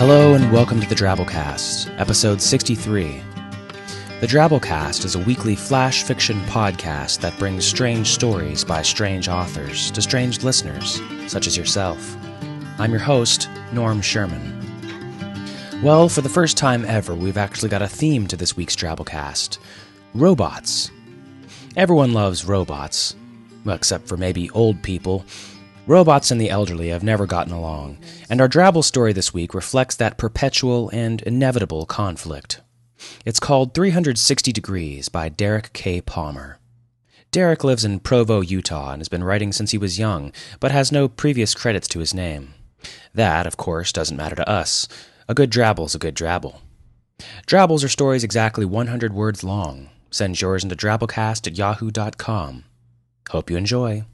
Hello and welcome to the Drabblecast, episode 63. The Drabblecast is a weekly flash fiction podcast that brings strange stories by strange authors to strange listeners, such as yourself. I'm your host, Norm Sherman. Well, for the first time ever, we've actually got a theme to this week's Drabblecast robots. Everyone loves robots, except for maybe old people Robots and the elderly have never gotten along, and our Drabble story this week reflects that perpetual and inevitable conflict. It's called 360 Degrees by Derek K. Palmer. Derek lives in Provo, Utah, and has been writing since he was young, but has no previous credits to his name. That, of course, doesn't matter to us. A good drabble's a good drabble. Drabbles are stories exactly 100 words long. Send yours into drabblecast at yahoo.com. Hope you enjoy.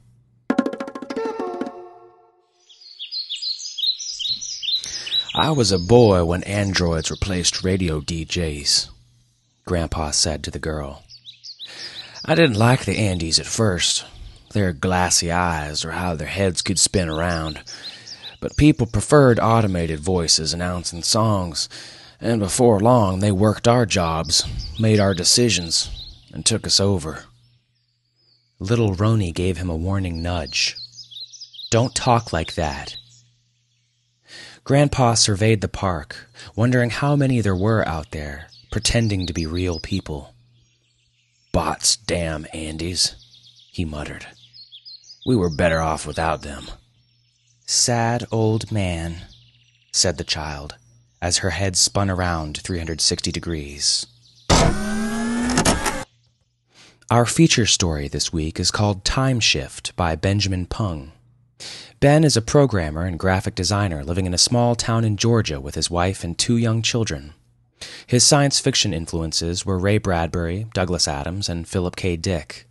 I was a boy when androids replaced radio DJs, Grandpa said to the girl. I didn't like the Andes at first. Their glassy eyes or how their heads could spin around. But people preferred automated voices announcing songs, and before long they worked our jobs, made our decisions, and took us over. Little Roni gave him a warning nudge. Don't talk like that. Grandpa surveyed the park, wondering how many there were out there, pretending to be real people. Bots, damn Andes, he muttered. We were better off without them. Sad old man, said the child, as her head spun around 360 degrees. Our feature story this week is called Time Shift by Benjamin Pung. Ben is a programmer and graphic designer living in a small town in Georgia with his wife and two young children. His science fiction influences were Ray Bradbury, Douglas Adams, and Philip K. Dick.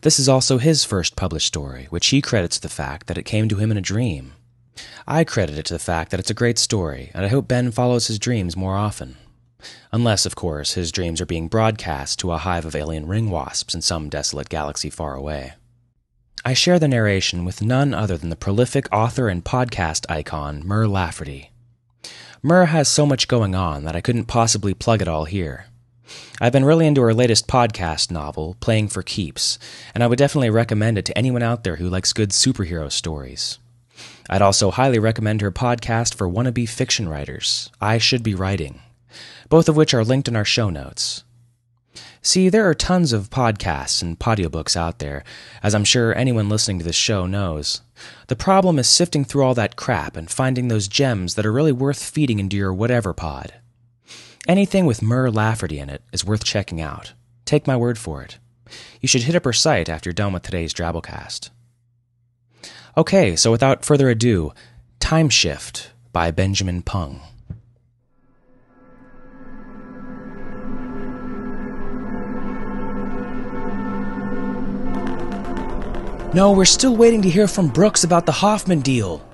This is also his first published story, which he credits to the fact that it came to him in a dream. I credit it to the fact that it's a great story, and I hope Ben follows his dreams more often. Unless, of course, his dreams are being broadcast to a hive of alien ring wasps in some desolate galaxy far away. I share the narration with none other than the prolific author and podcast icon, Mur Lafferty. Mur has so much going on that I couldn't possibly plug it all here. I've been really into her latest podcast novel, Playing for Keeps, and I would definitely recommend it to anyone out there who likes good superhero stories. I'd also highly recommend her podcast for wannabe fiction writers, I Should Be Writing, both of which are linked in our show notes. See, there are tons of podcasts and audiobooks out there, as I'm sure anyone listening to this show knows. The problem is sifting through all that crap and finding those gems that are really worth feeding into your whatever pod. Anything with Mur Lafferty in it is worth checking out. Take my word for it. You should hit up her site after you're done with today's Drabblecast. Okay, so without further ado, Time Shift by Benjamin Pung. No, we're still waiting to hear from Brooks about the Hoffman deal.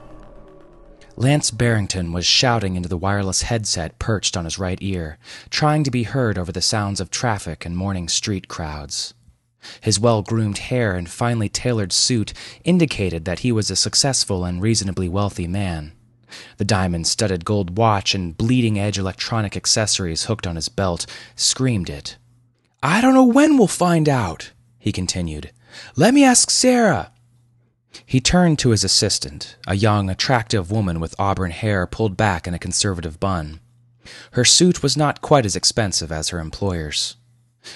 Lance Barrington was shouting into the wireless headset perched on his right ear, trying to be heard over the sounds of traffic and morning street crowds. His well groomed hair and finely tailored suit indicated that he was a successful and reasonably wealthy man. The diamond studded gold watch and bleeding edge electronic accessories hooked on his belt screamed it. I don't know when we'll find out, he continued. Let me ask Sarah. He turned to his assistant, a young, attractive woman with auburn hair pulled back in a conservative bun. Her suit was not quite as expensive as her employer's.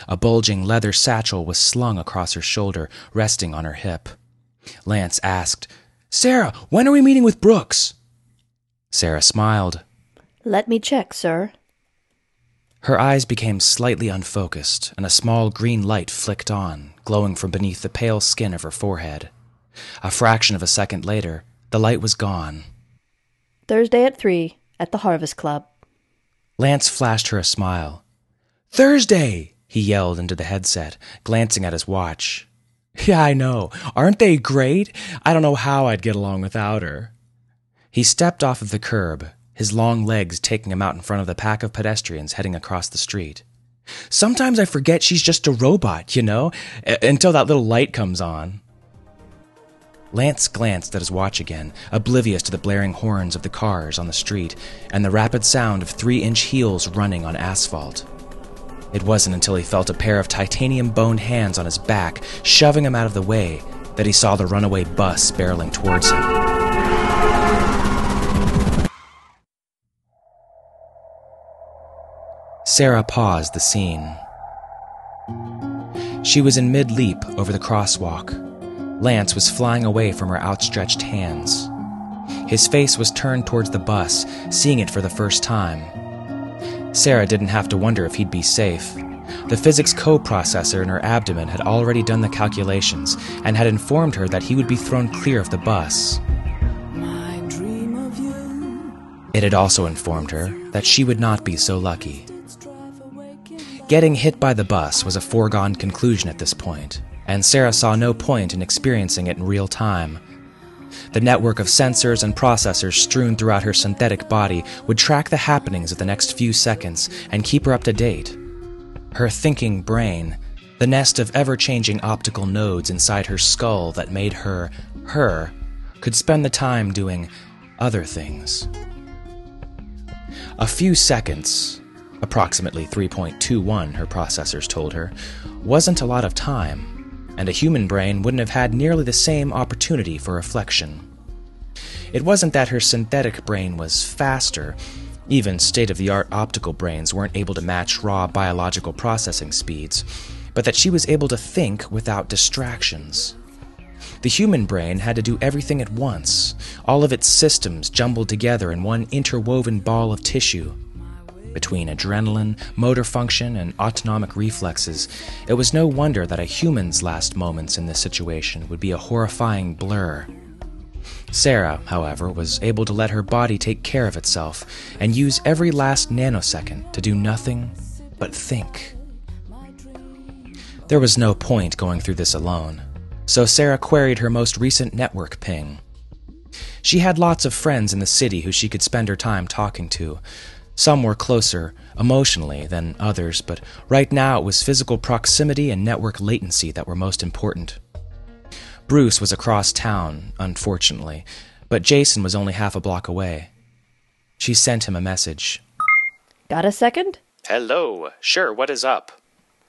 A bulging leather satchel was slung across her shoulder, resting on her hip. Lance asked, Sarah, when are we meeting with Brooks? Sarah smiled. Let me check, sir. Her eyes became slightly unfocused, and a small green light flicked on, glowing from beneath the pale skin of her forehead. A fraction of a second later, the light was gone. Thursday at 3 at the Harvest Club. Lance flashed her a smile. Thursday! he yelled into the headset, glancing at his watch. Yeah, I know. Aren't they great? I don't know how I'd get along without her. He stepped off of the curb, his long legs taking him out in front of the pack of pedestrians heading across the street. Sometimes I forget she's just a robot, you know, until that little light comes on. Lance glanced at his watch again, oblivious to the blaring horns of the cars on the street and the rapid sound of three inch heels running on asphalt. It wasn't until he felt a pair of titanium boned hands on his back shoving him out of the way that he saw the runaway bus barreling towards him. Sarah paused the scene. She was in mid leap over the crosswalk. Lance was flying away from her outstretched hands. His face was turned towards the bus, seeing it for the first time. Sarah didn't have to wonder if he'd be safe. The physics co-processor in her abdomen had already done the calculations and had informed her that he would be thrown clear of the bus. It had also informed her that she would not be so lucky. Getting hit by the bus was a foregone conclusion at this point, and Sarah saw no point in experiencing it in real time. The network of sensors and processors strewn throughout her synthetic body would track the happenings of the next few seconds and keep her up to date. Her thinking brain, the nest of ever changing optical nodes inside her skull that made her her, could spend the time doing other things. A few seconds, approximately 3.21, her processors told her, wasn't a lot of time, and a human brain wouldn't have had nearly the same opportunity for reflection. It wasn't that her synthetic brain was faster, even state of the art optical brains weren't able to match raw biological processing speeds, but that she was able to think without distractions. The human brain had to do everything at once, all of its systems jumbled together in one interwoven ball of tissue. Between adrenaline, motor function, and autonomic reflexes, it was no wonder that a human's last moments in this situation would be a horrifying blur. Sarah, however, was able to let her body take care of itself and use every last nanosecond to do nothing but think. There was no point going through this alone, so Sarah queried her most recent network ping. She had lots of friends in the city who she could spend her time talking to. Some were closer, emotionally, than others, but right now it was physical proximity and network latency that were most important. Bruce was across town, unfortunately, but Jason was only half a block away. She sent him a message. Got a second? Hello. Sure, what is up?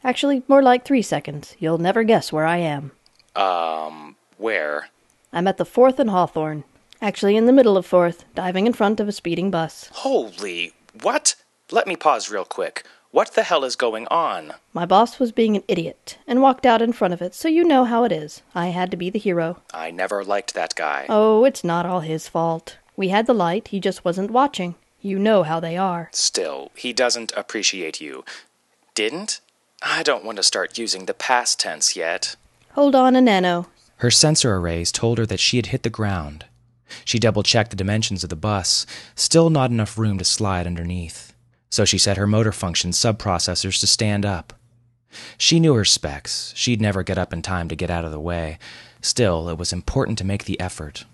Actually, more like three seconds. You'll never guess where I am. Um, where? I'm at the 4th and Hawthorne. Actually, in the middle of 4th, diving in front of a speeding bus. Holy. What? Let me pause real quick. What the hell is going on? My boss was being an idiot and walked out in front of it, so you know how it is. I had to be the hero. I never liked that guy. Oh, it's not all his fault. We had the light, he just wasn't watching. You know how they are. Still, he doesn't appreciate you. Didn't? I don't want to start using the past tense yet. Hold on a nano. Her sensor arrays told her that she had hit the ground. She double checked the dimensions of the bus, still not enough room to slide underneath. So she set her motor function subprocessors to stand up. She knew her specs. She'd never get up in time to get out of the way. Still, it was important to make the effort.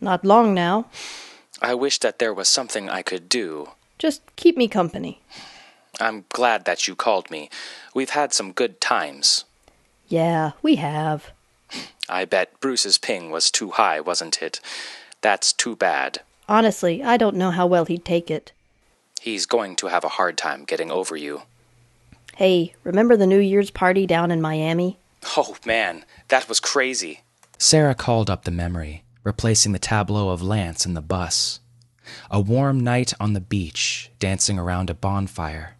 Not long now. I wish that there was something I could do. Just keep me company. I'm glad that you called me. We've had some good times. Yeah, we have. I bet Bruce's ping was too high, wasn't it? That's too bad. Honestly, I don't know how well he'd take it. He's going to have a hard time getting over you. Hey, remember the New Year's party down in Miami? Oh, man, that was crazy. Sarah called up the memory, replacing the tableau of Lance in the bus. A warm night on the beach, dancing around a bonfire.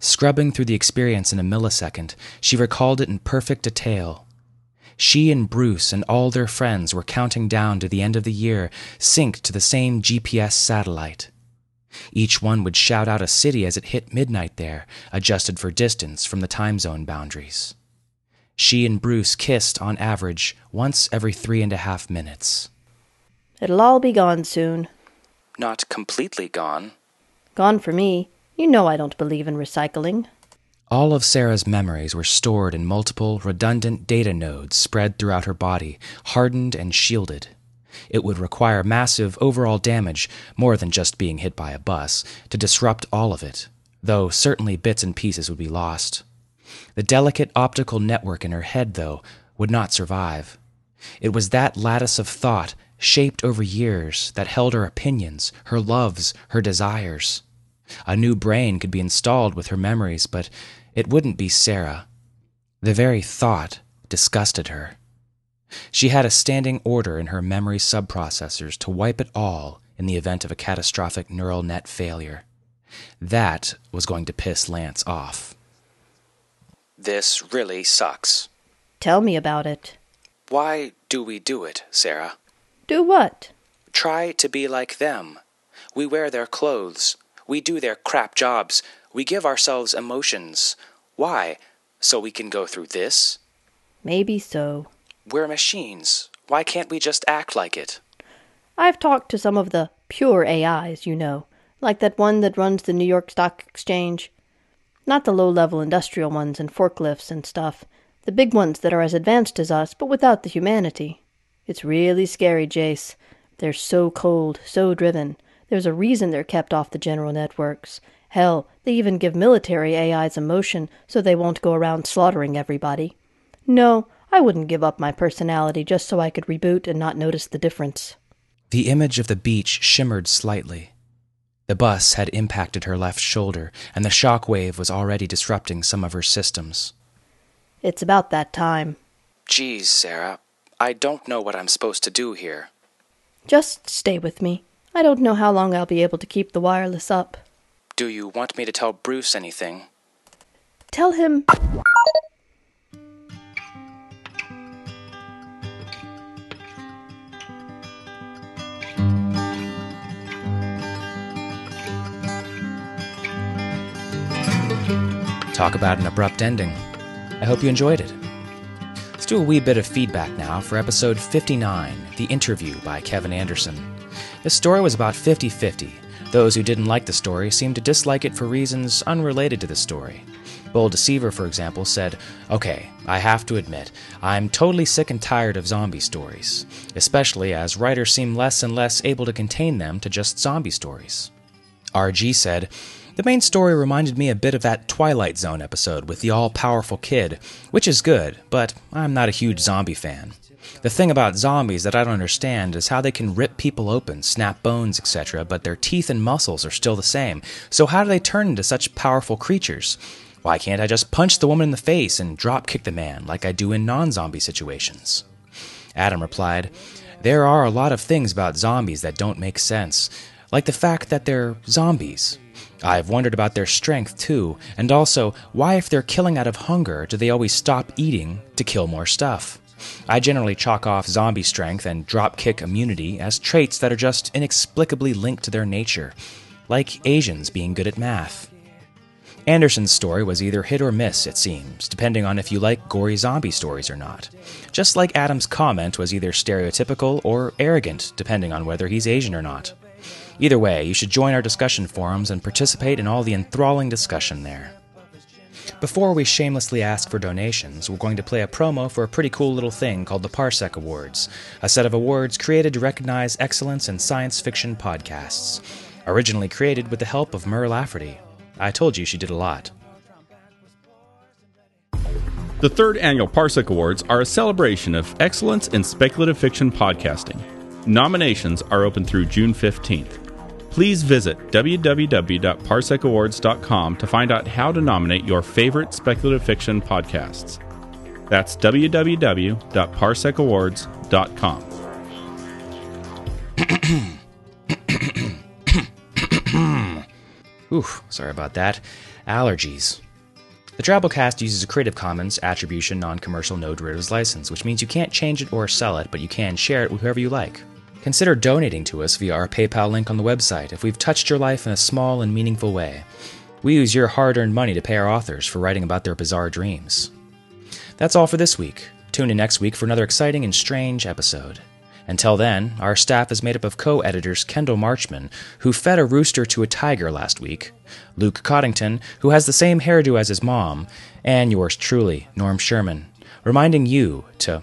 Scrubbing through the experience in a millisecond, she recalled it in perfect detail. She and Bruce and all their friends were counting down to the end of the year, synced to the same GPS satellite. Each one would shout out a city as it hit midnight there, adjusted for distance from the time zone boundaries. She and Bruce kissed on average once every three and a half minutes. It'll all be gone soon. Not completely gone. Gone for me. You know I don't believe in recycling. All of Sarah's memories were stored in multiple, redundant data nodes spread throughout her body, hardened and shielded. It would require massive overall damage, more than just being hit by a bus, to disrupt all of it, though certainly bits and pieces would be lost. The delicate optical network in her head, though, would not survive. It was that lattice of thought, shaped over years, that held her opinions, her loves, her desires. A new brain could be installed with her memories, but it wouldn't be Sarah. The very thought disgusted her. She had a standing order in her memory subprocessors to wipe it all in the event of a catastrophic neural net failure. That was going to piss Lance off. This really sucks. Tell me about it. Why do we do it, Sarah? Do what? Try to be like them. We wear their clothes. We do their crap jobs. We give ourselves emotions. Why? So we can go through this? Maybe so. We're machines. Why can't we just act like it? I've talked to some of the pure AIs, you know, like that one that runs the New York Stock Exchange. Not the low level industrial ones and forklifts and stuff, the big ones that are as advanced as us, but without the humanity. It's really scary, Jace. They're so cold, so driven. There's a reason they're kept off the general networks. Hell, they even give military AIs emotion so they won't go around slaughtering everybody. No, I wouldn't give up my personality just so I could reboot and not notice the difference. The image of the beach shimmered slightly. The bus had impacted her left shoulder, and the shock wave was already disrupting some of her systems. It's about that time. Geez, Sarah, I don't know what I'm supposed to do here. Just stay with me. I don't know how long I'll be able to keep the wireless up. Do you want me to tell Bruce anything? Tell him. Talk about an abrupt ending. I hope you enjoyed it. Let's do a wee bit of feedback now for episode 59 The Interview by Kevin Anderson. This story was about 50 50. Those who didn't like the story seemed to dislike it for reasons unrelated to the story. Bold Deceiver, for example, said, Okay, I have to admit, I'm totally sick and tired of zombie stories, especially as writers seem less and less able to contain them to just zombie stories. RG said, the main story reminded me a bit of that Twilight Zone episode with the all powerful kid, which is good, but I'm not a huge zombie fan. The thing about zombies that I don't understand is how they can rip people open, snap bones, etc., but their teeth and muscles are still the same. So, how do they turn into such powerful creatures? Why can't I just punch the woman in the face and drop kick the man like I do in non zombie situations? Adam replied, There are a lot of things about zombies that don't make sense, like the fact that they're zombies. I've wondered about their strength too, and also why, if they're killing out of hunger, do they always stop eating to kill more stuff? I generally chalk off zombie strength and dropkick immunity as traits that are just inexplicably linked to their nature, like Asians being good at math. Anderson's story was either hit or miss, it seems, depending on if you like gory zombie stories or not. Just like Adam's comment was either stereotypical or arrogant, depending on whether he's Asian or not. Either way, you should join our discussion forums and participate in all the enthralling discussion there. Before we shamelessly ask for donations, we're going to play a promo for a pretty cool little thing called the Parsec Awards, a set of awards created to recognize excellence in science fiction podcasts. Originally created with the help of Mur Lafferty. I told you she did a lot. The third annual Parsec Awards are a celebration of excellence in speculative fiction podcasting. Nominations are open through June 15th. Please visit www.parsecawards.com to find out how to nominate your favorite speculative fiction podcasts. That's www.parsecawards.com. Oof, sorry about that. Allergies. The Drabblecast uses a Creative Commons Attribution Non Commercial No Derivatives license, which means you can't change it or sell it, but you can share it with whoever you like. Consider donating to us via our PayPal link on the website if we've touched your life in a small and meaningful way. We use your hard earned money to pay our authors for writing about their bizarre dreams. That's all for this week. Tune in next week for another exciting and strange episode. Until then, our staff is made up of co editors Kendall Marchman, who fed a rooster to a tiger last week, Luke Coddington, who has the same hairdo as his mom, and yours truly, Norm Sherman, reminding you to.